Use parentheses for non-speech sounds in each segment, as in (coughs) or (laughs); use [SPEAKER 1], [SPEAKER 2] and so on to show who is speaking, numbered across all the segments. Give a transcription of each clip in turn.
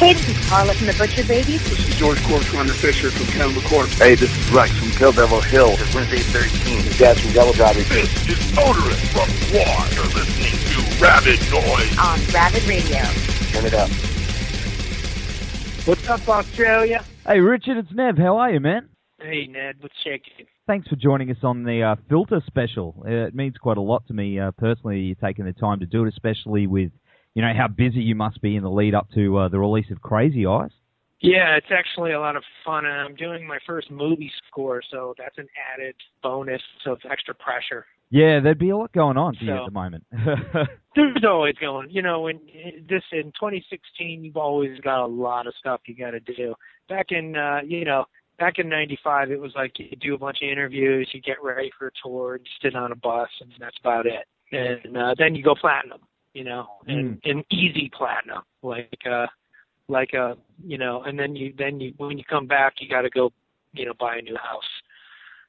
[SPEAKER 1] Hey, this is Carla from the Butcher Babies.
[SPEAKER 2] This is George Corpsegrinder Fisher from Cannibal Corpse.
[SPEAKER 3] Hey, this is Rex from Kill Devil Hill. It's Wednesday 13. This is Dad from DevilDriver.
[SPEAKER 4] This is Oderus from GWAR. You're listening to Rabid Noise
[SPEAKER 1] on Rabid Radio.
[SPEAKER 3] Turn it up.
[SPEAKER 5] What's up, Australia?
[SPEAKER 6] Hey, Richard, it's Nev. How are you, man?
[SPEAKER 5] Hey, Ned. What's shaking?
[SPEAKER 6] Thanks for joining us on the uh, Filter Special. Uh, it means quite a lot to me uh, personally. You're taking the time to do it, especially with you know how busy you must be in the lead up to uh, the release of Crazy Eyes.
[SPEAKER 5] Yeah, it's actually a lot of fun, and I'm doing my first movie score, so that's an added bonus. So it's extra pressure.
[SPEAKER 6] Yeah, there'd be a lot going on for you at the moment. (laughs)
[SPEAKER 5] There's always going. You know, in this in 2016, you've always got a lot of stuff you got to do. Back in, uh, you know, back in '95, it was like you do a bunch of interviews, you get ready for a tour, you sit on a bus, and that's about it. And uh, then you go platinum. You know, and and easy platinum, like uh, like uh, you know, and then you then you when you come back, you got to go, you know, buy a new house.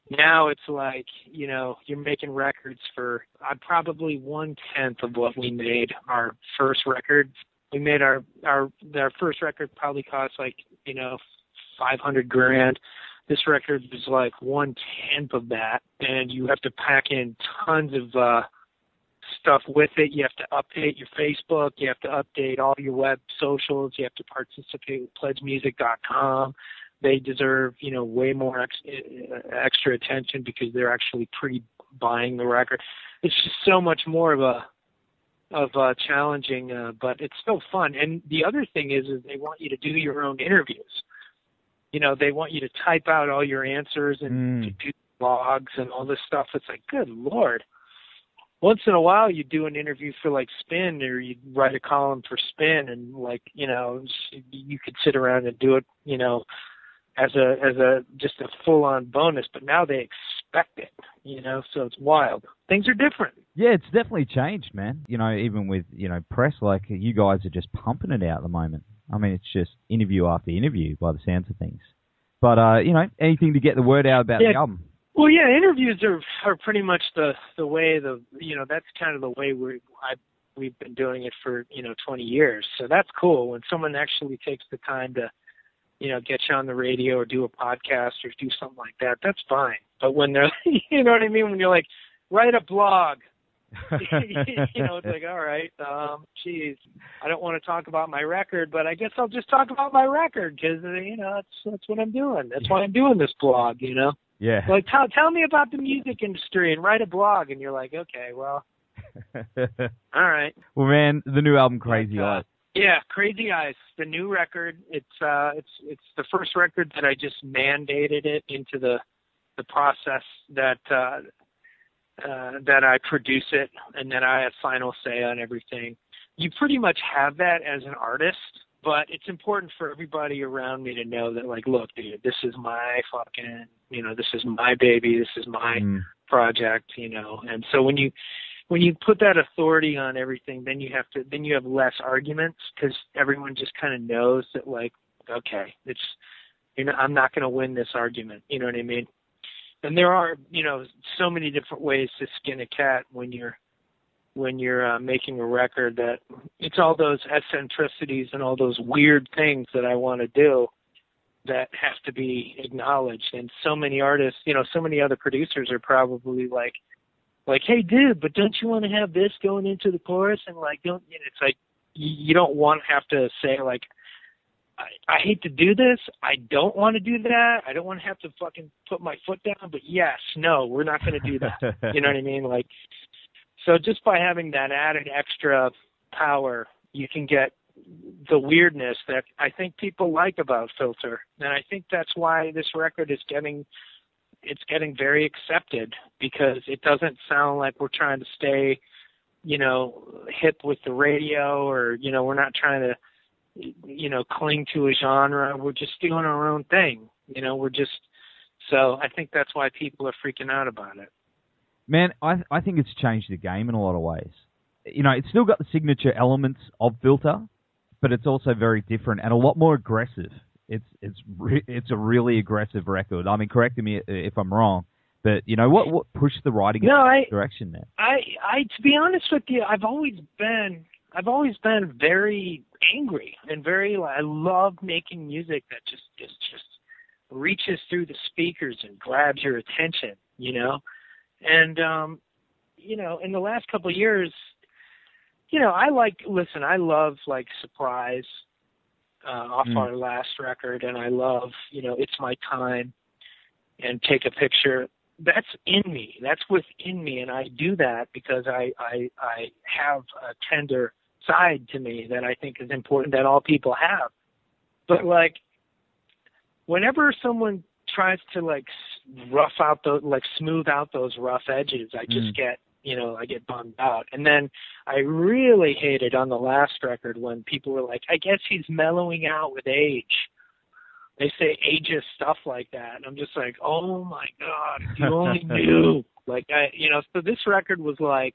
[SPEAKER 5] Now it's like you know you're making records for uh, probably one tenth of what we made our first record. We made our our our first record probably cost like you know five hundred grand. This record was like one tenth of that and you have to pack in tons of uh stuff with it you have to update your facebook you have to update all your web socials you have to participate with pledgemusic.com they deserve you know way more ex- uh, extra attention because they're actually pre-buying the record. It's just so much more of a of a challenging, uh, but it's still fun. And the other thing is, is they want you to do your own interviews. You know, they want you to type out all your answers and
[SPEAKER 6] Mm.
[SPEAKER 5] to do blogs and all this stuff. It's like, good lord. Once in a while, you do an interview for like Spin, or you write a column for Spin, and like you know, you could sit around and do it, you know, as a as a just a full on bonus, but now they expect it, you know, so it's wild. Things are different.
[SPEAKER 6] yeah, it's definitely changed, man. You know, even with you know press, like you guys are just pumping it out at the moment. I mean, it's just interview after interview by the sounds of things. But uh, you know, anything to get the word out about
[SPEAKER 5] Yeah.
[SPEAKER 6] the album.
[SPEAKER 5] Well, yeah, interviews are are pretty much the the way the you know that's kind of the way we I we've been doing it for you know 20 years. So that's cool when someone actually takes the time to you know get you on the radio or do a podcast or do something like that. That's fine. But when they're (laughs) you know what I mean when you're like write a blog (laughs) you know, it's like, all right, um, geez, I don't want to talk about my record, but I guess I'll just talk about my record because you know that's that's what I'm doing. That's why I'm doing this blog. You know,
[SPEAKER 6] yeah.
[SPEAKER 5] like tell tell me about the music industry and write a blog, and you're like, okay, well, (laughs) all right.
[SPEAKER 6] well, man, the new album Crazy
[SPEAKER 5] But, uh,
[SPEAKER 6] Eyes.
[SPEAKER 5] Yeah, Crazy Eyes, the new record. It's uh, it's it's the first record that I just mandated it into the the process that uh, uh, that I produce it and that I have final say on everything. You pretty much have that as an artist, but it's important for everybody around me to know that, like, look, dude, this is my fucking, you know, this is my baby, this is my
[SPEAKER 6] Mm.
[SPEAKER 5] project, you know. And so when you when you put that authority on everything, then you have to then you have less arguments because everyone just kind of knows that, like, okay, it's you know, I'm not going to win this argument. You know what I mean? and there are you know so many different ways to skin a cat when you're when you're uh, making a record that it's all those eccentricities and all those weird things that I want to do that have to be acknowledged and so many artists you know so many other producers are probably like like hey dude but don't you want to have this going into the chorus and like don't you know, it's like you, don't want to have to say like I, I hate to do this. I don't want to do that. I don't want to have to fucking put my foot down. But yes, no, we're not going to do that. (laughs) you know what I mean? Like, so just by having that added extra power, you can get the weirdness that I think people like about Filter, and I think that's why this record is getting it's getting very accepted because it doesn't sound like we're trying to stay, you know, hip with the radio or you know we're not trying to you know, cling to a genre. We're just doing our own thing. You know, we're just so I think that's why people are freaking out about it.
[SPEAKER 6] Man, I I think it's changed the game in a lot of ways. You know, it's still got the signature elements of Filter, but it's also very different and a lot more aggressive. It's it's re- it's a really aggressive record. I mean, correct me if I'm wrong, but you know what what pushed the writing
[SPEAKER 5] No,
[SPEAKER 6] in
[SPEAKER 5] I-
[SPEAKER 6] that direction there?
[SPEAKER 5] I I to be honest with you, I've always been I've always been very angry and very I love making music that just just just reaches through the speakers and grabs your attention, you know. And um you know, in the last couple of years, you know, I like listen, I love like surprise uh off
[SPEAKER 6] Mm.
[SPEAKER 5] our last record and I love, you know, it's my time and take a picture that's in me. That's within me, and I do that because I I I have a tender side to me that I think is important that all people have. But like, whenever someone tries to like rough out those like smooth out those rough edges, I just
[SPEAKER 6] Mm.
[SPEAKER 5] get you know I get bummed out. And then I really hated on the last record when people were like, I guess he's mellowing out with age they say ageist stuff like that. And I'm just like, oh my god, you only (laughs) knew. Like I, you know, so this record was like,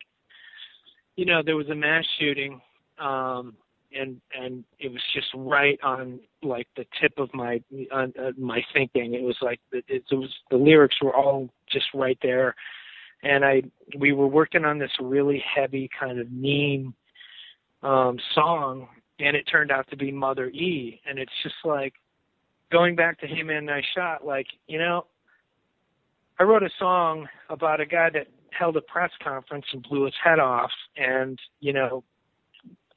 [SPEAKER 5] you know, there was a mass shooting, um, and and it was just right on like the tip of my uh, my thinking. It was like it, it was the lyrics were all just right there, and I we were working on this really heavy kind of mean um song and it turned out to be Mother E. And it's just like going back to Hey Man Nice Shot, like, you know, I wrote a song about a guy that held a press conference and blew his head off. And, you know,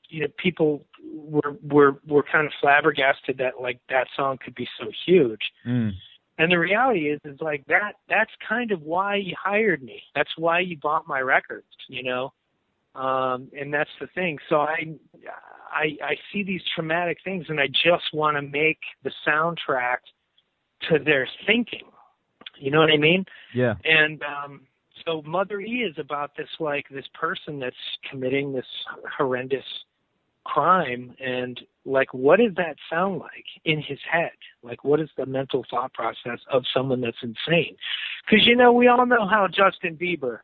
[SPEAKER 5] you know, people were were were kind of flabbergasted that like that song could be so huge.
[SPEAKER 6] Mm.
[SPEAKER 5] And the reality is is like that that's kind of why you hired me. That's why you bought my records, you know. Um and that's the thing. So I I I see these traumatic things and I just want to make the soundtrack to their thinking. You know what I mean?
[SPEAKER 6] Yeah.
[SPEAKER 5] And um so Mother E is about this like this person that's committing this horrendous crime and like what does that sound like in his head? Like what is the mental thought process of someone that's insane? Because you know we all know how justin bieber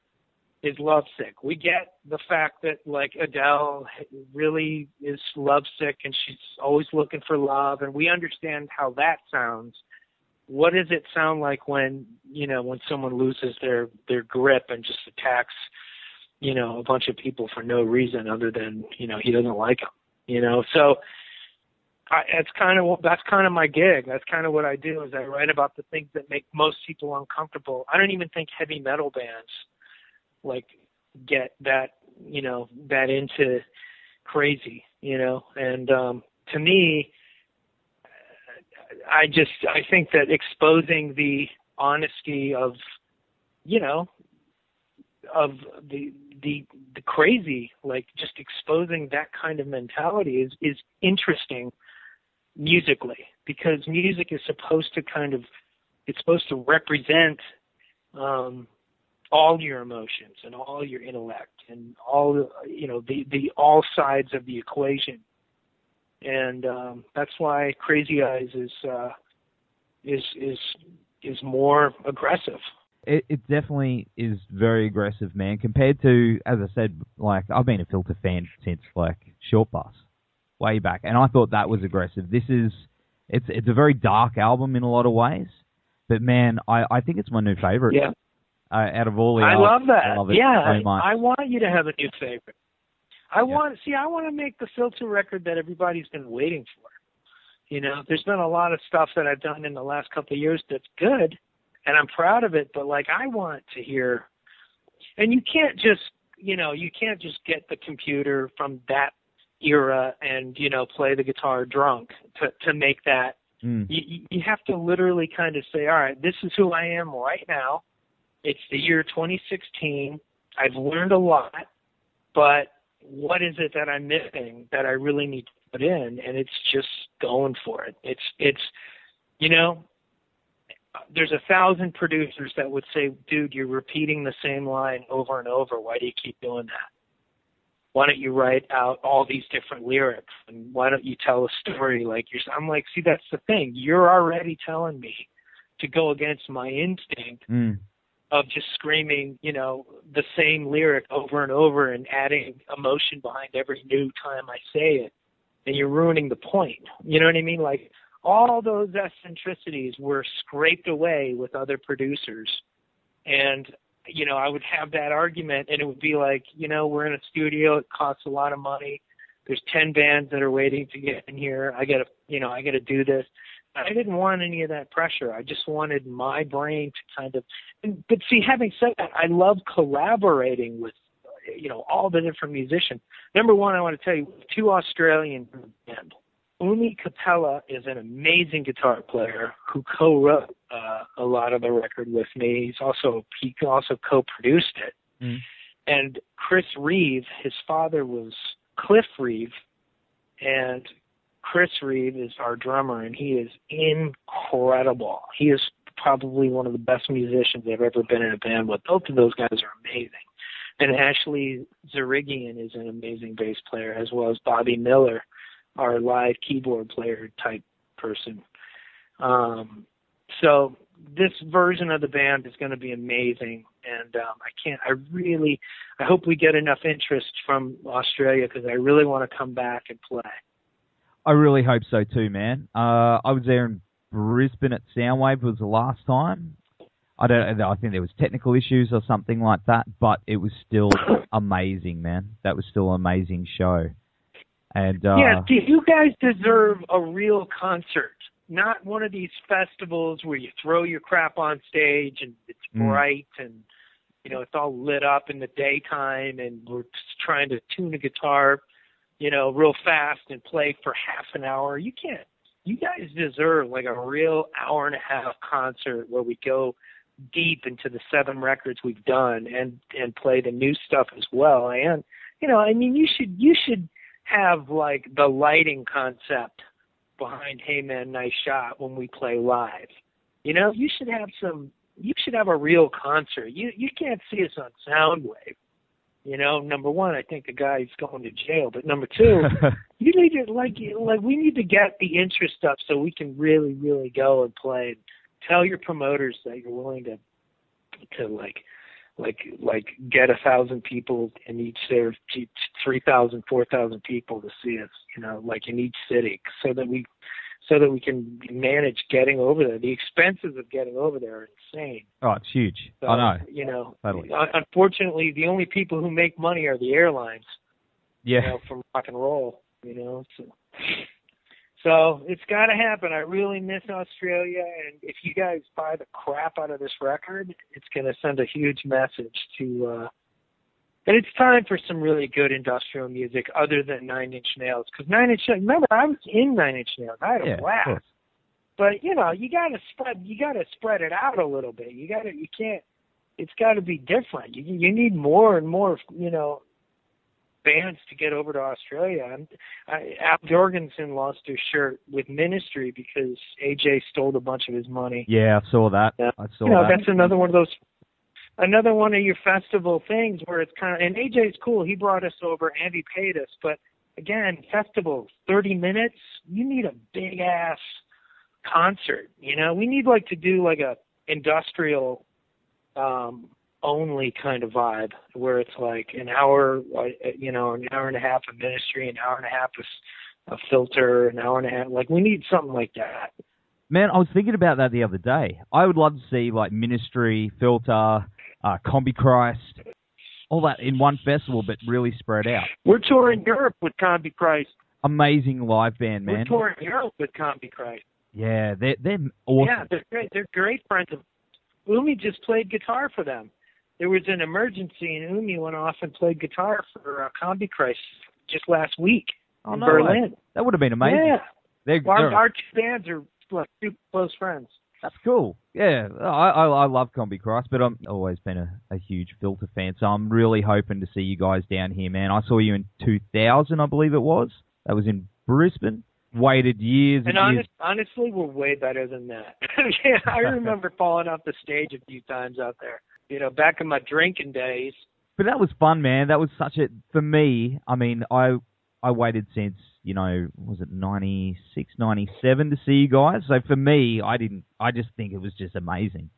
[SPEAKER 5] is lovesick. We get the fact that like adele really is lovesick and she's always looking for love and we understand how that sounds. What does it sound like when you know when someone loses their their grip and just attacks you know a bunch of people for no reason other than you know he doesn't like them you know? So I, it's kind of that's kind of my gig. That's kind of what I do is I write about the things that make most people uncomfortable. I don't even think heavy metal bands like get that you know that into crazy you know? And um to me I just I think that exposing the honesty of you know of the the the crazy like just exposing that kind of mentality is is interesting musically because music is supposed to kind of it's supposed to represent um all your emotions and all your intellect and all you know the the all sides of the equation. And um that's why crazy eyes is uh is is is more aggressive
[SPEAKER 6] It, it definitely is very aggressive, man. Compared to, as I said, like I've been a Filter fan since like Short Bus, way back, and I thought that was aggressive. This is, it's it's a very dark album in a lot of ways, but man, I I think it's my new favorite.
[SPEAKER 5] yeah
[SPEAKER 6] Uh, out of all the
[SPEAKER 5] I
[SPEAKER 6] albums,
[SPEAKER 5] love that.
[SPEAKER 6] I love it
[SPEAKER 5] yeah,
[SPEAKER 6] so much.
[SPEAKER 5] I, I want you to have a new favorite. I want see. I want to make the filter record that everybody's been waiting for. You know, there's been a lot of stuff that I've done in the last couple of years that's good, and I'm proud of it. But like, I want to hear, and you can't just, you know, you can't just get the computer from that era and you know play the guitar drunk to to make that
[SPEAKER 6] Mm.
[SPEAKER 5] you, you- you have to literally kind of say, all right, this is who I am right now. It's the year 2016. I've learned a lot, but what is it that I'm missing that I really need to put in? And it's just going for it. It's, it's, you know, there's a thousand producers that would say, dude, you're repeating the same line over and over. Why do you keep doing that? why don't you write out all these different lyrics and why don't you tell a story like you're I'm like, see that's the thing. You're already telling me to go against my instinct
[SPEAKER 6] Mm.
[SPEAKER 5] of just screaming, you know, the same lyric over and over and adding emotion behind every new time I say it. And you're ruining the point. You know what I mean? Like all those eccentricities were scraped away with other producers. And, you know, I would have that argument and it would be like, you know, we're in a studio, it costs a lot of money. There's 10 bands that are waiting to get in here. I got to, you know, I got to do this. I didn't want any of that pressure. I just wanted my brain to kind of. But see, having said that, I love collaborating with, you know, all the different musicians. Number one, I want to tell you, two Australian band. Oumi Kapila is an amazing guitar player who co-wrote uh, a lot of the record with me. He's also he also co-produced it.
[SPEAKER 6] Mm.
[SPEAKER 5] And Chris Reeve, his father was Cliff Reeve, and Chris Reeve is our drummer, and he is incredible. He is probably one of the best musicians I've ever been in a band with. Both of those guys are amazing. And Ashley Dzerigian is an amazing bass player, as well as Bobby Miller, our live keyboard player type person. Um, so this version of the band is going to be amazing, and um, I can't. I really, I hope we get enough interest from Australia because I really want to come back and play.
[SPEAKER 6] I really hope so too, man. Uh, I was there in Brisbane at Soundwave was the last time. I don't. I think there was technical issues or something like that, but it was still (coughs) amazing, man. That was still an amazing show. And uh,
[SPEAKER 5] yeah, do you guys deserve a real concert, not one of these festivals where you throw your crap on stage and it's
[SPEAKER 6] Mm.
[SPEAKER 5] bright and you know it's all lit up in the daytime and we're trying to tune a guitar, you know, real fast and play for half an hour. You can't. You guys deserve like a real hour and a half concert where we go deep into the seven records we've done and and play the new stuff as well. And you know, I mean, you should you should have like the lighting concept behind Hey Man Nice Shot when we play live. You know, you should have some you should have a real concert. You you can't see us on Soundwave. You know, number one, I think the guy's going to jail. But number two, (laughs) you need to like like we need to get the interest up so we can really really go and play. and Tell your promoters that you're willing to to like like like get a thousand people in each there three thousand four thousand people to see us you know like in each city so that we so that we can manage getting over there the expenses of getting over there are insane
[SPEAKER 6] oh, it's huge.
[SPEAKER 5] so,
[SPEAKER 6] I know.
[SPEAKER 5] you know
[SPEAKER 6] Totally.
[SPEAKER 5] unfortunately the only people who make money are the airlines
[SPEAKER 6] Yeah.
[SPEAKER 5] you know, from rock and roll, you know. So, so it's got to happen. I really miss Australia, and if you guys buy the crap out of this record, it's going to send a huge message to. uh and it's time for some really good industrial music other than Nine Inch Nails. Because Nine Inch Nails, remember, I was in Nine Inch Nails. I had a
[SPEAKER 6] yeah.
[SPEAKER 5] Blast but you know you got to spread you got to spread it out a little bit you got to you can't it's got to be different you you need more and more you know bands to get over to australia and I, al jourgensen lost his shirt with ministry because aj stole a bunch of his money
[SPEAKER 6] Yeah, I saw that.
[SPEAKER 5] Yeah.
[SPEAKER 6] I saw
[SPEAKER 5] you know
[SPEAKER 6] that.
[SPEAKER 5] that's another one of those another one of your festival things where it's kind of and aj's cool he brought us over and he paid us but again festivals 30 minutes you need a big ass concert you know we need like to do like a industrial um only kind of vibe where it's like an hour you know an hour and a half of ministry an hour and a half of a filter an hour and a half like we need something like that
[SPEAKER 6] Man, I was thinking about that the other day. I would love to see like Ministry, Filter, uh, Combichrist, all that in one festival, but really spread out.
[SPEAKER 5] we're touring europe with combichrist
[SPEAKER 6] Amazing live band, man.
[SPEAKER 5] we're touring europe with combichrist
[SPEAKER 6] Yeah, they're they're awesome.
[SPEAKER 5] Yeah, they're great. They're great friends of Oumi just played guitar for them. There was an emergency, and Oumi went off and played guitar for uh, Combichrist just last week
[SPEAKER 6] Oh,
[SPEAKER 5] in
[SPEAKER 6] no.
[SPEAKER 5] Berlin.
[SPEAKER 6] That would have been amazing.
[SPEAKER 5] Yeah,
[SPEAKER 6] They're,
[SPEAKER 5] our,
[SPEAKER 6] they're-
[SPEAKER 5] our two bands are like super close friends.
[SPEAKER 6] that's cool. Yeah, I, I I love Combichrist, but I'm always been a, a huge Filter fan, so I'm really hoping to see you guys down here, man. I saw you in 2000, I believe it was. That was in Brisbane. Waited years and,
[SPEAKER 5] And
[SPEAKER 6] years.
[SPEAKER 5] honestly, we're way better than that. (laughs) yeah, I remember falling off the stage a few times out there. You know, back in my drinking days,
[SPEAKER 6] but that was fun, man. That was such a for me. I mean, I I waited since you know was it 96, 97 to see you guys. So for me, I didn't. I just think it was just amazing,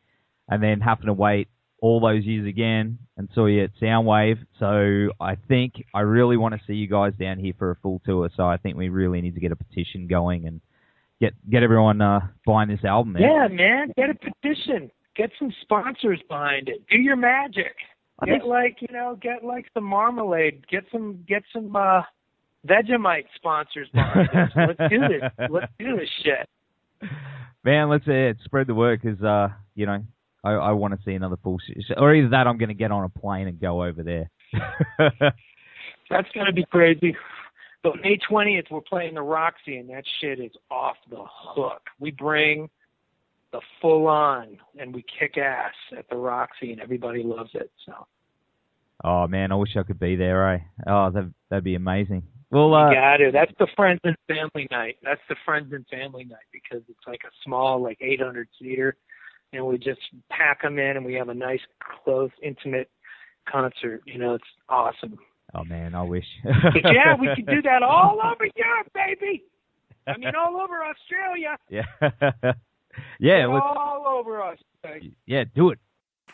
[SPEAKER 6] and then having to wait all those years again and saw you at Soundwave. So I think I really want to see you guys down here for a full tour. So I think we really need to get a petition going and get get everyone uh, buying this album. Man.
[SPEAKER 5] Yeah, man, get a petition. Get some sponsors behind it. Do your magic. Get like you know, get like some marmalade. Get some get some uh Vegemite sponsors behind this. (laughs) Let's do this. Let's do this shit.
[SPEAKER 6] Man, let's uh, spread the word because uh, you know I, I want to see another full sh- or either that I'm going to get on a plane and go over there. (laughs)
[SPEAKER 5] That's gonna be crazy. But May twentieth we're playing the Roxy and that shit is off the hook. We bring the full on and we kick ass at the Roxy and everybody loves it. So
[SPEAKER 6] oh man, I wish I could be there. Eh? Oh, that that'd be amazing. Well, uh,
[SPEAKER 5] you got to. That's the friends and family night. That's the friends and family night because it's like a small, like 800 seater, and we just pack them in, and we have a nice, close, intimate concert. You know, it's awesome.
[SPEAKER 6] oh man, I wish.
[SPEAKER 5] But yeah, we could do that (laughs) all over Europe, baby. I mean, all over Australia.
[SPEAKER 6] yeah, (laughs) yeah, let's,
[SPEAKER 5] all over us.
[SPEAKER 6] yeah, do it.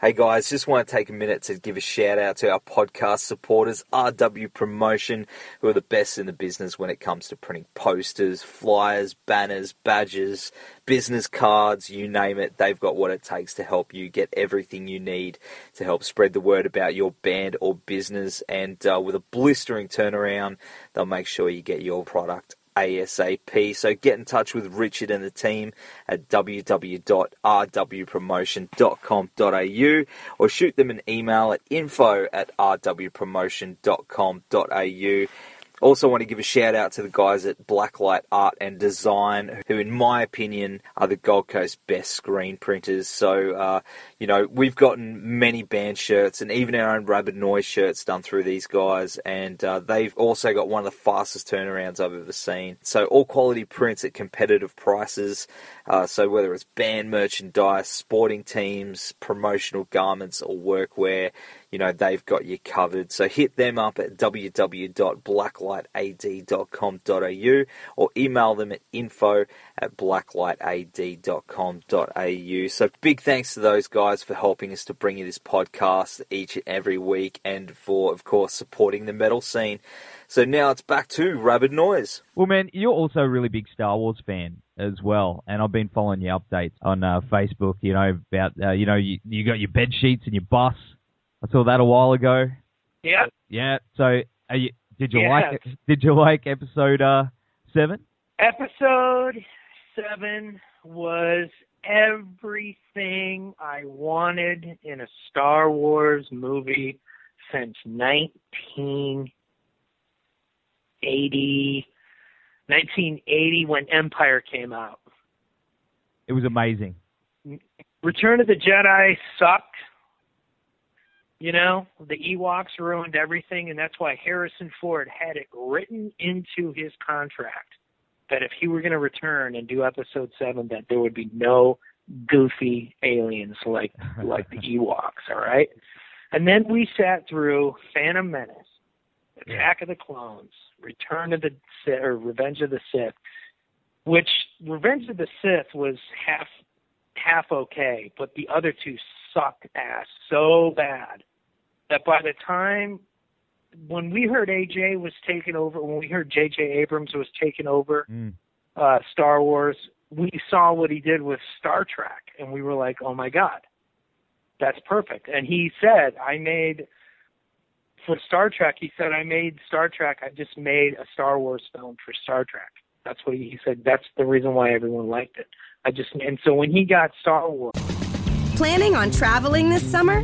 [SPEAKER 7] Hey guys, just want to take a minute to give a shout out to our podcast supporters, RW Promotion, who are the best in the business when it comes to printing posters, flyers, banners, badges, business cards, you name it. They've got what it takes to help you get everything you need to help spread the word about your band or business. And uh, with a blistering turnaround, they'll make sure you get your product ASAP. So get in touch with Richard and the team at www.rwpromotion.com.au or shoot them an email at info at rwpromotion.com.au. Also, want to give a shout out to the guys at Blacklight Art and Design, who, in my opinion, are the Gold Coast best screen printers. So, uh, you know, we've gotten many band shirts and even our own Rabid Noise shirts done through these guys, and uh, they've also got one of the fastest turnarounds I've ever seen. So, all quality prints at competitive prices. Uh, so, whether it's band merchandise, sporting teams, promotional garments, or workwear, you know, they've got you covered. So hit them up at www.blacklightad.com.au or email them at info at blacklightad.com.au. So big thanks to those guys for helping us to bring you this podcast each and every week and for, of course, supporting the metal scene. So now it's back to Rabid Noise.
[SPEAKER 6] Well, man, you're also a really big Star Wars fan as well, and I've been following your updates on uh, Facebook. You know about uh, you know you you got your bed sheets and your bus. I saw that a while ago.
[SPEAKER 5] Yeah.
[SPEAKER 6] Yeah. So, you, did you
[SPEAKER 5] Yes.
[SPEAKER 6] like did you like episode uh, seven?
[SPEAKER 5] Episode seven was everything I wanted in a Star Wars movie since 1980, 1980 when Empire came out.
[SPEAKER 6] It was amazing.
[SPEAKER 5] Return of the Jedi sucked. You know, the Ewoks ruined everything, and that's why Harrison Ford had it written into his contract that if he were going to return and do Episode Seven, that there would be no goofy aliens like like the (laughs) Ewoks. All right, and then we sat through Phantom Menace, Attack of the Clones, Return of the Sith, or Revenge of the Sith, which Revenge of the Sith was half half okay, but the other two sucked ass so bad that by the time when we heard AJ was taking over, when we heard JJ Abrams was taking over
[SPEAKER 6] Mm.
[SPEAKER 5] uh, Star Wars, we saw what he did with Star Trek, and we were like, "Oh my God, that's perfect." And he said, "I made for Star Trek." He said, "I made Star Trek. I just made a Star Wars film for Star Trek." That's what he, he said. That's the reason why everyone liked it. I just and so when he got Star Wars.
[SPEAKER 8] Planning on traveling this summer?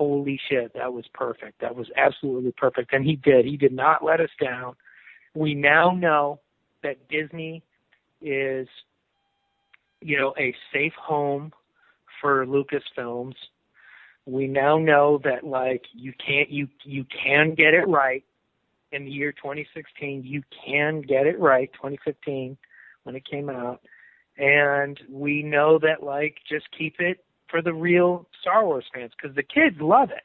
[SPEAKER 5] holy shit, that was perfect. That was absolutely perfect. And he did. He did not let us down. We now know that Disney is, you know, a safe home for Lucasfilms. We now know that like you can't you you can get it right in the year 2016. You can get it right 2015 when it came out, and we know that like just keep it for the real Star Wars fans because the kids love it.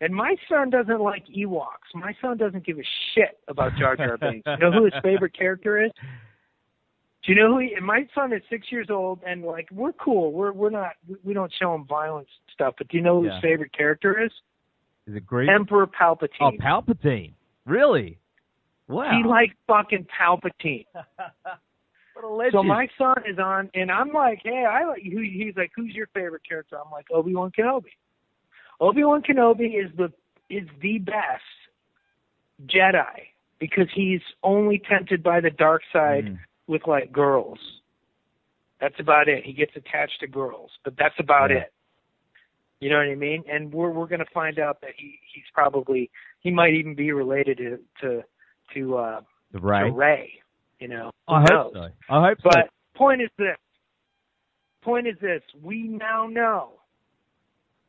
[SPEAKER 5] And my son doesn't like Ewoks. My son doesn't give a shit about Jar Jar (laughs) Binks. you know who his favorite character is? Do you know who? He, and my son is six years old, and like we're cool. We're we're not. We don't show him violence stuff. But do you know who
[SPEAKER 6] Yeah.
[SPEAKER 5] his favorite character is?
[SPEAKER 6] Is it great?
[SPEAKER 5] Emperor Palpatine.
[SPEAKER 6] oh, Palpatine. Really? Wow.
[SPEAKER 5] He likes fucking Palpatine. (laughs)
[SPEAKER 6] what a legend.
[SPEAKER 5] So my son is on, and I'm like, hey, I like. Who, he's like, who's your favorite character? I'm like, Obi Wan Kenobi. Obi Wan Kenobi is the is the best Jedi because he's only tempted by the dark side
[SPEAKER 6] Mm.
[SPEAKER 5] with like girls. That's about it. He gets attached to girls, but that's about
[SPEAKER 6] Yeah.
[SPEAKER 5] it. You know what I mean? And we're we're gonna find out that he he's probably he might even be related to to to uh
[SPEAKER 6] the Rey.
[SPEAKER 5] to Rey. You know,
[SPEAKER 6] I hope
[SPEAKER 5] knows?
[SPEAKER 6] so. I hope so.
[SPEAKER 5] But point is this. Point is this. We now know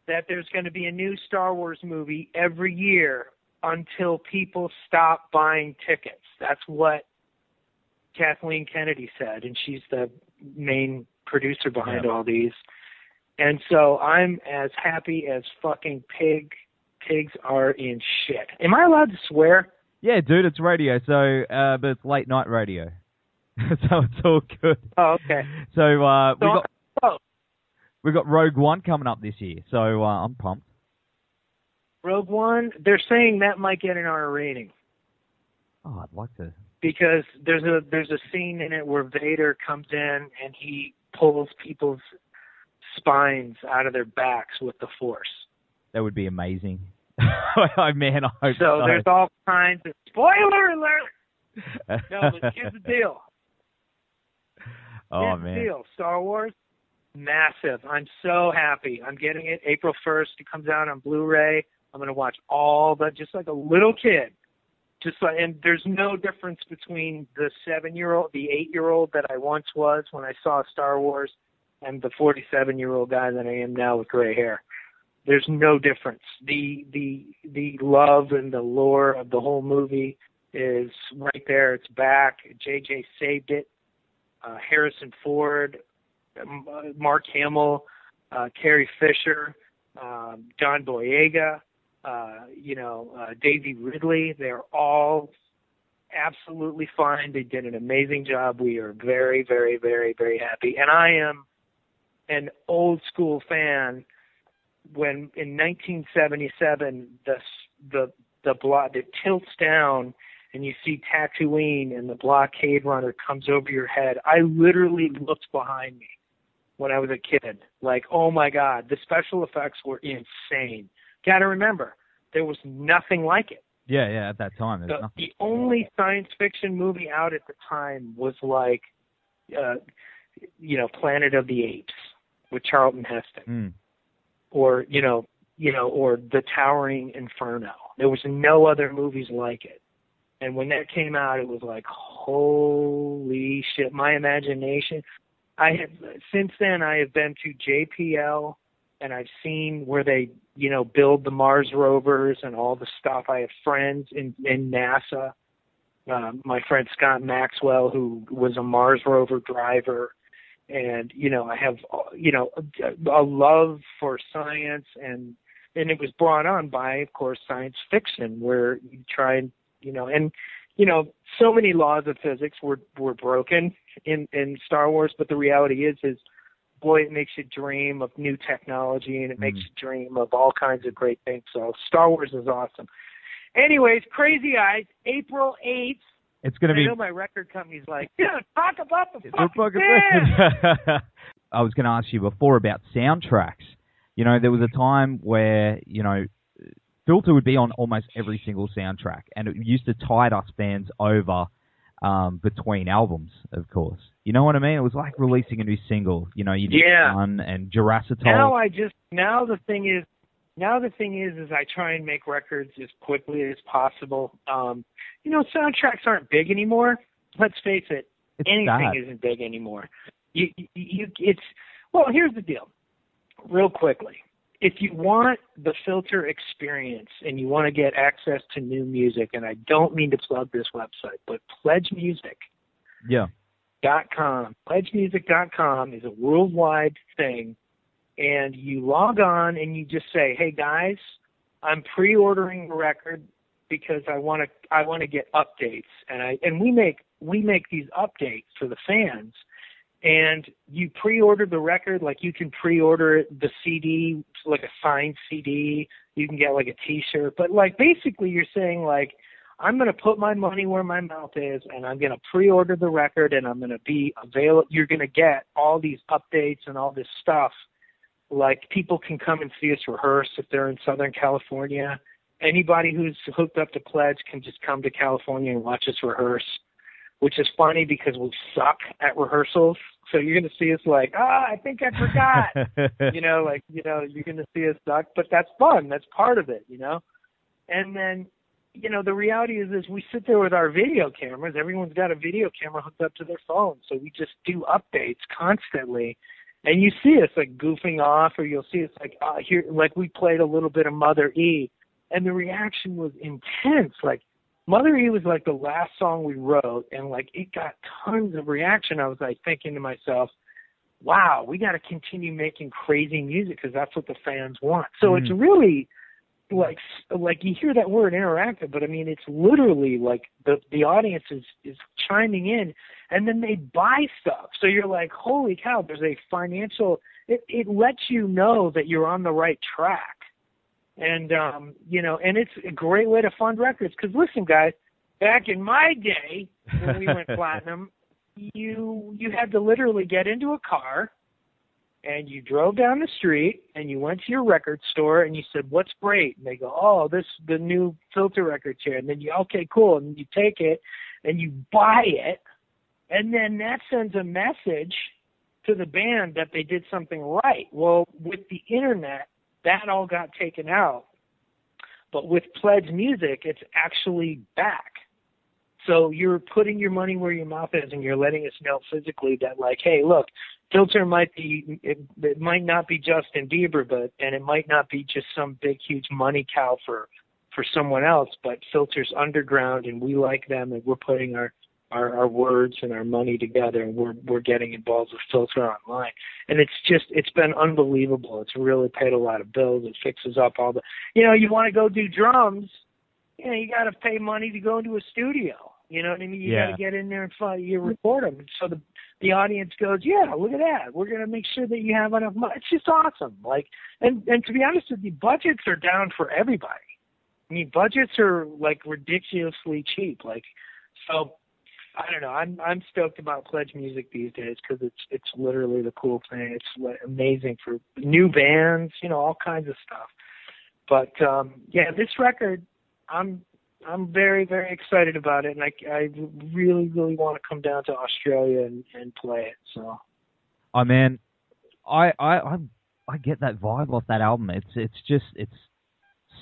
[SPEAKER 5] that there's going to be a new Star Wars movie every year until people stop buying tickets. That's what Kathleen Kennedy said, and she's the main producer behind
[SPEAKER 6] Yeah.
[SPEAKER 5] all these. And so I'm as happy as fucking pig pigs are in shit. Am I allowed to swear?
[SPEAKER 6] Yeah, dude, it's radio. So, uh, but it's late night radio, (laughs) so it's all good.
[SPEAKER 5] Oh, okay.
[SPEAKER 6] So uh, we
[SPEAKER 5] So-
[SPEAKER 6] got
[SPEAKER 5] Oh,
[SPEAKER 6] we got Rogue One coming up this year. So uh, I'm pumped.
[SPEAKER 5] Rogue One, they're saying that might get an R rating.
[SPEAKER 6] Oh, I'd like to.
[SPEAKER 5] because there's a there's a scene in it where Vader comes in and he pulls people's spines out of their backs with the Force.
[SPEAKER 6] That would be amazing. (laughs) oh man, I hope
[SPEAKER 5] So
[SPEAKER 6] so.
[SPEAKER 5] there's all kinds of spoiler alert. (laughs) No, but here's the deal.
[SPEAKER 6] oh
[SPEAKER 5] here's the
[SPEAKER 6] man,
[SPEAKER 5] deal. Star Wars, massive. I'm so happy. I'm getting it April 1st. It comes out on Blu-ray. I'm gonna watch all the just like a little kid. Just like, and there's no difference between the seven-year-old, the eight-year-old that I once was when I saw Star Wars, and the 47-year-old guy that I am now with gray hair. There's no difference. The the the love and the lore of the whole movie is right there. It's back. JJ saved it. Uh, Harrison Ford, um, uh, Mark Hamill, uh, Carrie Fisher, um, John Boyega, uh, you know, uh, Daisy Ridley. They're all absolutely fine. They did an amazing job. We are very, very, very, very happy. And I am an old school fan. When in 1977, the the the block it tilts down and you see Tatooine and the blockade runner comes over your head. I literally looked behind me when I was a kid. Like, oh my God, the special effects were insane. Gotta remember, there was nothing like it.
[SPEAKER 6] yeah, yeah. At that time,
[SPEAKER 5] The,
[SPEAKER 6] nothing.
[SPEAKER 5] the only science fiction movie out at the time was like, uh, you know, Planet of the Apes with Charlton Heston
[SPEAKER 6] Mm.
[SPEAKER 5] Or you know you know or the towering inferno. There was no other movies like it. And when that came out it was like holy shit my imagination. I have since then i have been to jpl and i've seen where they you know build the mars rovers and all the stuff. I have friends in in nasa. Um, my friend Scott Maxwell, who was a Mars rover driver, and you know I have you know a, a love for science and and it was brought on by of course science fiction where you try and you know and you know so many laws of physics were were broken in in Star Wars but the reality is is boy it makes you dream of new technology and it makes
[SPEAKER 6] Mhm.
[SPEAKER 5] you dream of all kinds of great things so Star Wars is awesome anyways crazy eyes April 8th
[SPEAKER 6] It's gonna be.
[SPEAKER 5] I
[SPEAKER 6] be
[SPEAKER 5] know my record company's like, talk about the fucking
[SPEAKER 6] fucking
[SPEAKER 5] band. (laughs)
[SPEAKER 6] I was going to ask you before about soundtracks. You know, there was a time where you know Filter would be on almost every single soundtrack, and it used to tide us fans over um, between albums. Of course, you know what I mean. It was like releasing a new single. You know, you did
[SPEAKER 5] Yeah.
[SPEAKER 6] Sun and Jurassic.
[SPEAKER 5] Now I just now the thing is now the thing is, is I try and make records as quickly as possible. Um, you know, soundtracks aren't big anymore. Let's face it,
[SPEAKER 6] It's
[SPEAKER 5] anything
[SPEAKER 6] sad.
[SPEAKER 5] isn't big anymore. You, you, you, it's well. Here's the deal, real quickly. If you want the filter experience and you want to get access to new music, and I don't mean to plug this website, but pledgemusic.com.
[SPEAKER 6] Yeah.
[SPEAKER 5] Pledgemusic.com is a worldwide thing, and you log on and you just say, "Hey guys, I'm pre-ordering the record because I want to I want to get updates." And I and we make we make these updates for the fans. And you pre-order the record, like you can pre-order the CD, like a signed CD. You can get like a T-shirt, but like basically you're saying like, I'm going to put my money where my mouth is, and I'm going to pre-order the record, and I'm going to be available. You're going to get all these updates and all this stuff. Like people can come and see us rehearse if they're in Southern California. Anybody who's hooked up to Pledge can just come to California and watch us rehearse, which is funny because we suck at rehearsals. So you're going to see us like, ah, I think I forgot. (laughs) you know, like you know, you're going to see us suck, but that's fun. That's part of it, you know. And then you know, the reality is, is we sit there with our video cameras. Everyone's got a video camera hooked up to their phone, so we just do updates constantly. And you see us like goofing off, or you'll see us like uh, here, like we played a little bit of Mother E, and the reaction was intense. Like Mother E was like the last song we wrote, and like it got tons of reaction. I was like thinking to myself, "Wow, we got to continue making crazy music because that's what the fans want." So it's really like like you hear that word interactive but i mean it's literally like the the audience is is chiming in and then they buy stuff. So you're like holy cow there's a financial it it lets you know that you're on the right track. And um you know and it's a great way to fund records because listen guys back in my day when we went (laughs) platinum you you had to literally get into a car and you drove down the street and you went to your record store and you said, "What's great?" And they go, "Oh, this the new filter records here." And then you, "Okay, cool." And you take it and you buy it, and then that sends a message to the band that they did something right. Well, with the internet, that all got taken out. But with Pledge Music, it's actually back. So you're putting your money where your mouth is, and you're letting us know physically that, like, hey, look, filter might be it, it might not be Justin Bieber, but and it might not be just some big huge money cow for for someone else, but filters underground, and we like them, and we're putting our our, our words and our money together, and we're we're getting involved with filter online, and it's just it's been unbelievable. It's really paid a lot of bills. It fixes up all the, you know, you want to go do drums, you know, you got to pay money to go into a studio. You know what I mean? You
[SPEAKER 6] Yeah.
[SPEAKER 5] got to get in there and find, you record them. So the the audience goes, yeah, look at that. We're gonna make sure that you have enough money. It's just awesome. Like, and and to be honest with you, budgets are down for everybody. I mean, budgets are like ridiculously cheap. Like, so I don't know. I'm I'm stoked about Pledge Music these days because it's it's literally the cool thing. It's amazing for new bands, you know, all kinds of stuff. But um yeah, this record, I'm I'm very very excited about it, and I I really really want to come down to Australia and and play it. So
[SPEAKER 6] Oh man, I I I, I get that vibe off that album. It's it's just it's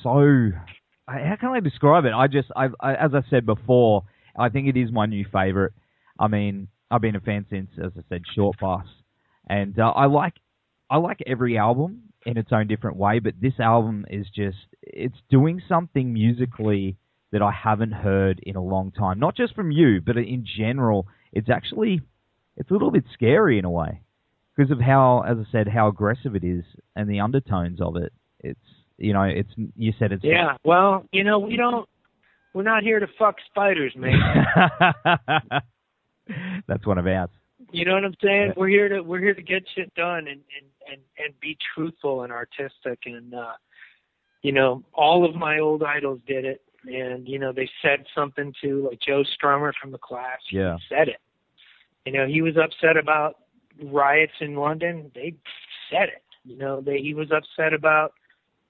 [SPEAKER 6] so. How can I describe it? I just I, I as I said before, I think it is my new favorite. I mean, I've been a fan since, as I said, Short Bus, and uh, I like I like every album in its own different way, but this album is just it's doing something musically that I haven't heard in a long time. Not just from you, but in general, it's actually it's a little bit scary in a way because of how, as I said, how aggressive it is and the undertones of it. It's you know, it's you said it's
[SPEAKER 5] yeah, well, you know, we don't. We're not here to fuck spiders, man. (laughs)
[SPEAKER 6] That's one of ours.
[SPEAKER 5] You know what I'm saying?
[SPEAKER 6] Yeah.
[SPEAKER 5] We're here to we're here to get shit done and and and and be truthful and artistic and uh you know all of my old idols did it and you know they said something to like Joe Strummer from the Clash. he
[SPEAKER 6] Yeah.
[SPEAKER 5] said it. You know he was upset about riots in London. They said it. You know they he was upset about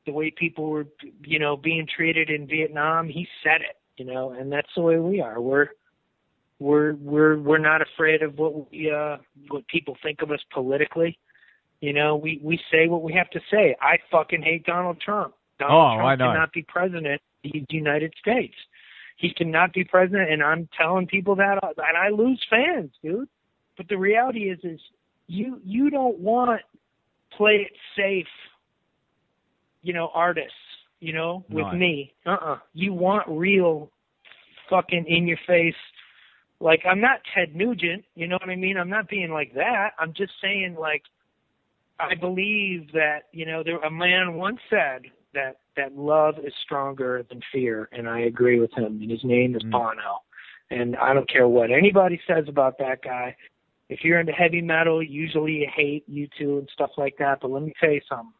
[SPEAKER 5] the way people were you know being treated in Vietnam. He said it. You know and that's the way we are. We're we're we're we're not afraid of what we uh what people think of us politically. You know, we we say what we have to say. I fucking hate Donald Trump. Donald
[SPEAKER 6] Oh, I
[SPEAKER 5] Trump
[SPEAKER 6] know.
[SPEAKER 5] cannot be president the United States. He cannot be president, and I'm telling people that, and I lose fans, dude. But the reality is, is you you don't want play it safe, you know, artists, you know, with
[SPEAKER 6] No.
[SPEAKER 5] me. Uh-uh. You want real, fucking in your face. Like I'm not Ted Nugent, you know what I mean? I'm not being like that. I'm just saying, like, I believe that you know, there a man once said that that love is stronger than fear, and I agree with him. And his name is
[SPEAKER 6] Mm.
[SPEAKER 5] Bono. And I don't care what anybody says about that guy. If you're into heavy metal, usually you hate you two and stuff like that. But let me tell you something.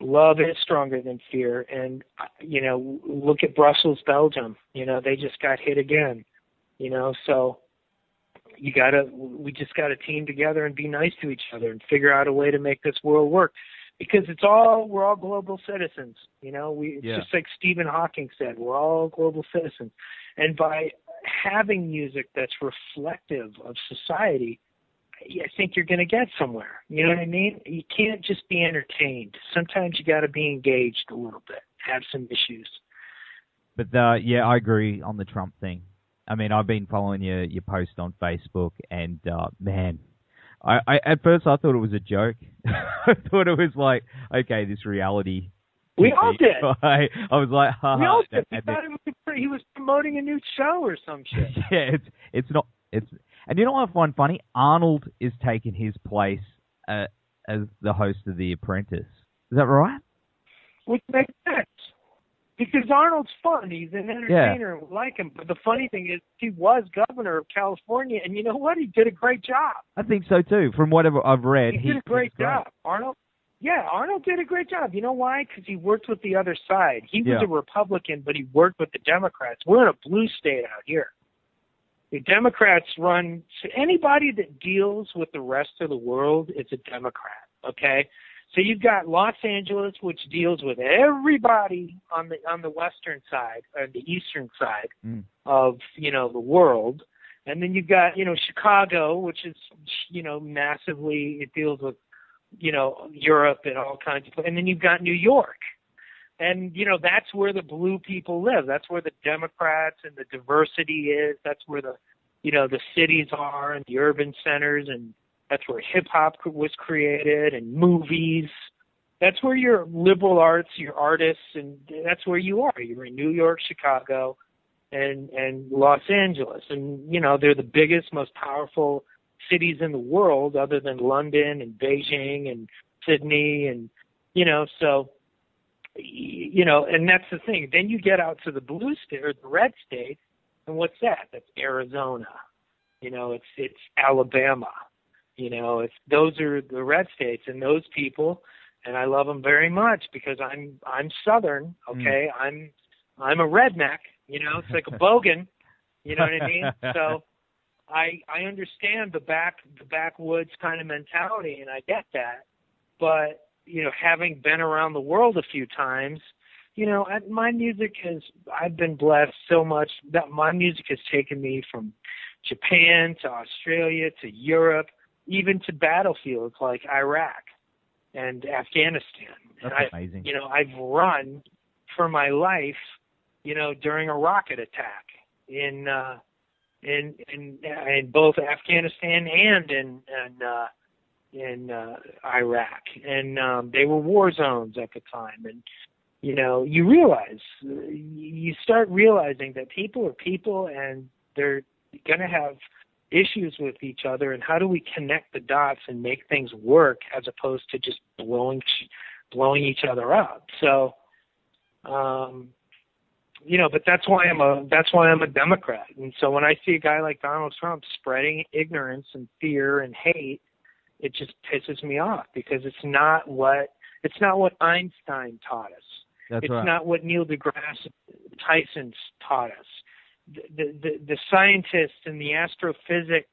[SPEAKER 5] Love is stronger than fear. And, uh, you know, look at Brussels, Belgium. You know, they just got hit again. You know, so you gotta, we just gotta team together and be nice to each other and figure out a way to make this world work. Because it's all, we're all global citizens. You know, we, it's
[SPEAKER 6] Yeah.
[SPEAKER 5] just like Stephen Hawking said, we're all global citizens. And by having music that's reflective of society, I think you're going to get somewhere. You know what I mean? You can't just be entertained. Sometimes you got to be engaged a little bit, have some issues.
[SPEAKER 6] But uh, yeah, I agree on the Trump thing. I mean, I've been following your your post on Facebook, and uh, man, I, I at first I thought it was a joke. (laughs) I thought it was like, okay, this reality.
[SPEAKER 5] We all did. (laughs)
[SPEAKER 6] I, I was like, haha.
[SPEAKER 5] We all did. We thought it was, he was promoting a new show or some (laughs) shit.
[SPEAKER 6] yeah, it's it's not it's and you know what I find funny? Arnold is taking his place uh, as the host of The Apprentice. Is that right?
[SPEAKER 5] Which makes sense. Because Arnold's fun. He's an entertainer. We like him. But the funny thing is, he was governor of California, and you know what? He did a great job.
[SPEAKER 6] I think so too. From whatever I've read,
[SPEAKER 5] He did a great job. Arnold, yeah, Arnold did a great job. You know why? Because he worked with the other side. He was
[SPEAKER 6] Yeah.
[SPEAKER 5] a Republican, but he worked with the Democrats. We're in a blue state out here. The Democrats run so anybody that deals with the rest of the world is a Democrat. Okay, so you've got Los Angeles, which deals with everybody on the on the western side or the eastern side
[SPEAKER 6] Mm.
[SPEAKER 5] of you know the world, and then you've got you know Chicago, which is you know massively it deals with you know Europe and all kinds of, and then you've got New York, and you know that's where the blue people live. That's where the Democrats and the diversity is. That's where the you know the cities are and the urban centers, and that's where hip hop was created and movies. That's where your liberal arts, your artists, and that's where you are. You're in New York, Chicago, and and Los Angeles, and you know they're the biggest, most powerful cities in the world, other than London and Beijing and Sydney, and you know so you know, and that's the thing. Then you get out to the blue state or the red state, and what's that? That's Arizona. You know, it's it's Alabama. You know, it's those are the red states, and those people, and I love them very much because I'm I'm Southern. Mm. Okay, I'm I'm a redneck. You know, it's like a (laughs) bogan. You know what I mean? (laughs) So I I understand the back the backwoods kind of mentality, and I get that. But you know, having been around the world a few times, you know, I, my music has I've been blessed so much that my music has taken me from Japan to Australia to Europe, even to battlefields like Iraq and Afghanistan.
[SPEAKER 6] That's
[SPEAKER 5] and I,
[SPEAKER 6] amazing.
[SPEAKER 5] you know, I've run for my life, you know, during a rocket attack in uh in in in both Afghanistan and in in uh in uh Iraq and um they were war zones at the time and you know you realize you start realizing that people are people and they're going to have issues with each other and how do we connect the dots and make things work as opposed to just blowing blowing each other up so um you know but that's why i'm a that's why i'm a democrat and so when i see a guy like donald trump spreading ignorance and fear and hate it just pisses me off because it's not what it's not what einstein taught us
[SPEAKER 6] That's
[SPEAKER 5] it's
[SPEAKER 6] right.
[SPEAKER 5] not what Neil deGrasse Tyson taught us. The, the the scientists and the astrophysics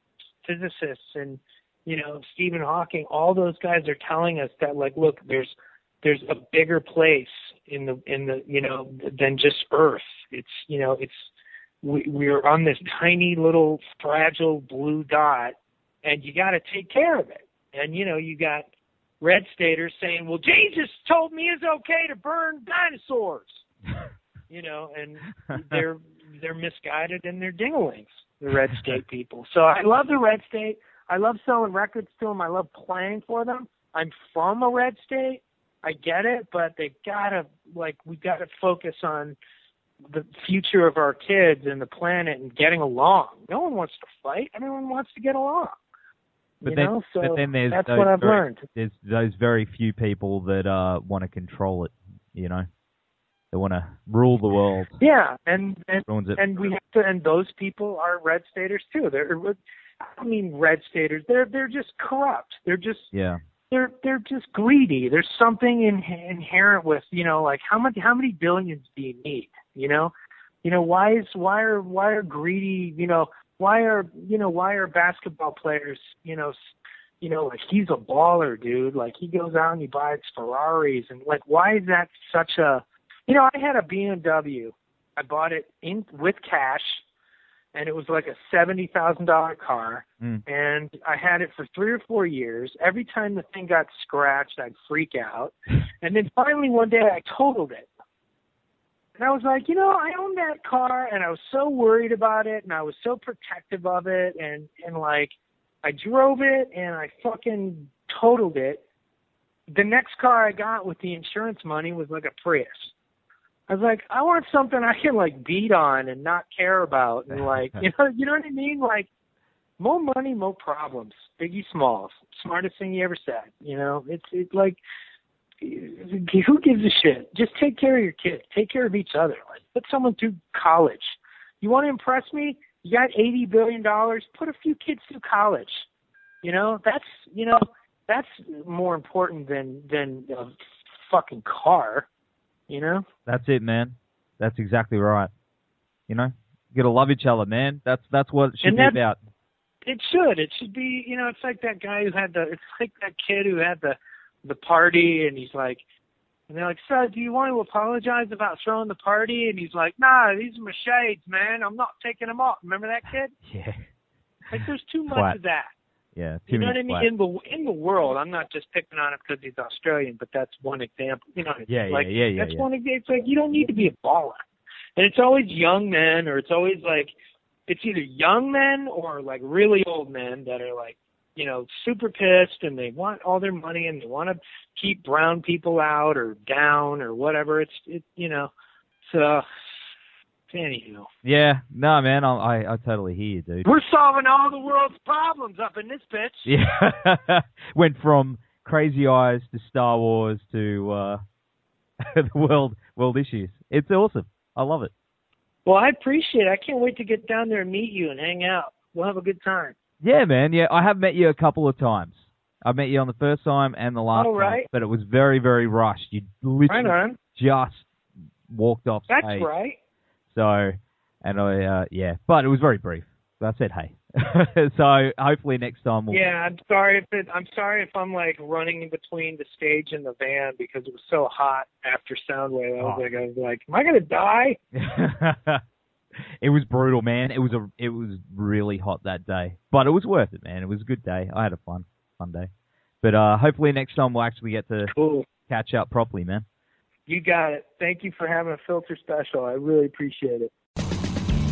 [SPEAKER 5] physicists and you know Stephen Hawking, all those guys are telling us that like, look, there's there's a bigger place in the in the you know than just Earth. It's you know it's we we're on this tiny little fragile blue dot, and you got to take care of it. And you know you got red staters saying, "Well, Jesus told me it's okay to burn dinosaurs," (laughs) you know, and they're they're misguided and they're dinglings, the red state people. So I love the red state. I love selling records to them. I love playing for them. I'm from a red state. I get it, but they gotta like we gotta focus on the future of our kids and the planet and getting along. No one wants to fight. Everyone wants to get along.
[SPEAKER 6] But
[SPEAKER 5] you
[SPEAKER 6] then,
[SPEAKER 5] know, so
[SPEAKER 6] but then there's
[SPEAKER 5] that's
[SPEAKER 6] those
[SPEAKER 5] what I've
[SPEAKER 6] very,
[SPEAKER 5] learned.
[SPEAKER 6] There's those very few people that uh, want to control it. You know, they want to rule the world.
[SPEAKER 5] Yeah, and and and we have to, and those people are red staters too. They're I mean red staters. They're they're just corrupt. They're just
[SPEAKER 6] Yeah.
[SPEAKER 5] they're they're just greedy. There's something in, inherent with you know like how many how many billions do you need? You know, you know why is why are why are greedy? You know why are you know why are basketball players you know s- you know like he's a baller dude like he goes out and he buys Ferraris and like why is that such a you know I had a BMW I bought it in with cash and it was like a seventy thousand dollar car
[SPEAKER 6] Mm.
[SPEAKER 5] and I had it for three or four years. Every time the thing got scratched, I'd freak out. (laughs) And then finally one day I totaled it. And I was like, you know, I own that car and I was so worried about it and I was so protective of it and and like I drove it and I fucking totaled it. The next car I got with the insurance money was like a Prius. I was like, I want something I can like beat on and not care about and like (laughs) you know you know what I mean? Like more money, more problems. Biggie Smalls, smartest thing he ever said. You know, it's it's like who gives a shit? Just take care of your kids. Take care of each other. Like put someone through college. You want to impress me? You got eighty billion dollars. Put a few kids through college. You know, that's you know that's more important than than a fucking car. You know.
[SPEAKER 6] That's it, man. That's exactly right. You know, you gotta love each other, man. That's that's what it should be about.
[SPEAKER 5] It should. It should be. You know, it's like that guy who had the. It's like that kid who had the, the party, and he's like, and they're like, "So, do you want to apologize about throwing the party?" And he's like, "Nah, these are my shades, man. I'm not taking them off." Remember that kid? (laughs)
[SPEAKER 6] Yeah,
[SPEAKER 5] Like, there's too much
[SPEAKER 6] Flat.
[SPEAKER 5] of that.
[SPEAKER 6] Yeah.
[SPEAKER 5] You know what I mean?
[SPEAKER 6] flat.
[SPEAKER 5] In the in the world, I'm not just picking on him because he's Australian, but that's one example. You know, what I?
[SPEAKER 6] Yeah, yeah,
[SPEAKER 5] like,
[SPEAKER 6] yeah, yeah,
[SPEAKER 5] That's
[SPEAKER 6] yeah.
[SPEAKER 5] one example. It's like you don't need to be a baller, and it's always young men, or it's always like it's either young men or like really old men that are like you know super pissed and they want all their money and they want to keep brown people out or down or whatever. It's it you know so. Anywho,
[SPEAKER 6] Yeah, no, man. I, I I totally hear you, dude.
[SPEAKER 5] we're solving all the world's problems up in this bitch.
[SPEAKER 6] Yeah, (laughs) went from Crazy Eyes to Star Wars to uh (laughs) the world world issues. It's awesome. I love it.
[SPEAKER 5] Well, I appreciate it. I can't wait to get down there and meet you and hang out. We'll have a good time.
[SPEAKER 6] Yeah, man. Yeah, I have met you a couple of times. I met you on the first time and the last
[SPEAKER 5] Oh,
[SPEAKER 6] time, but it was very, very rushed. You literally
[SPEAKER 5] Right
[SPEAKER 6] just walked off
[SPEAKER 5] That's
[SPEAKER 6] stage.
[SPEAKER 5] right.
[SPEAKER 6] So, and I, uh, yeah, but it was very brief. So I said, hey. (laughs) so hopefully next time we'll.
[SPEAKER 5] Yeah, I'm sorry if it, I'm sorry if I'm like running in between the stage and the van because it was so hot after Soundwave. I was
[SPEAKER 6] Oh.
[SPEAKER 5] like, I was like, am I gonna die? (laughs) (laughs)
[SPEAKER 6] it was brutal, man. It was a, it was really hot that day, but it was worth it, man. It was a good day. I had a fun, fun day. But uh, hopefully next time we'll actually get to
[SPEAKER 5] Cool.
[SPEAKER 6] catch up properly, man.
[SPEAKER 5] You got it. Thank you for having a filter special. I really appreciate it.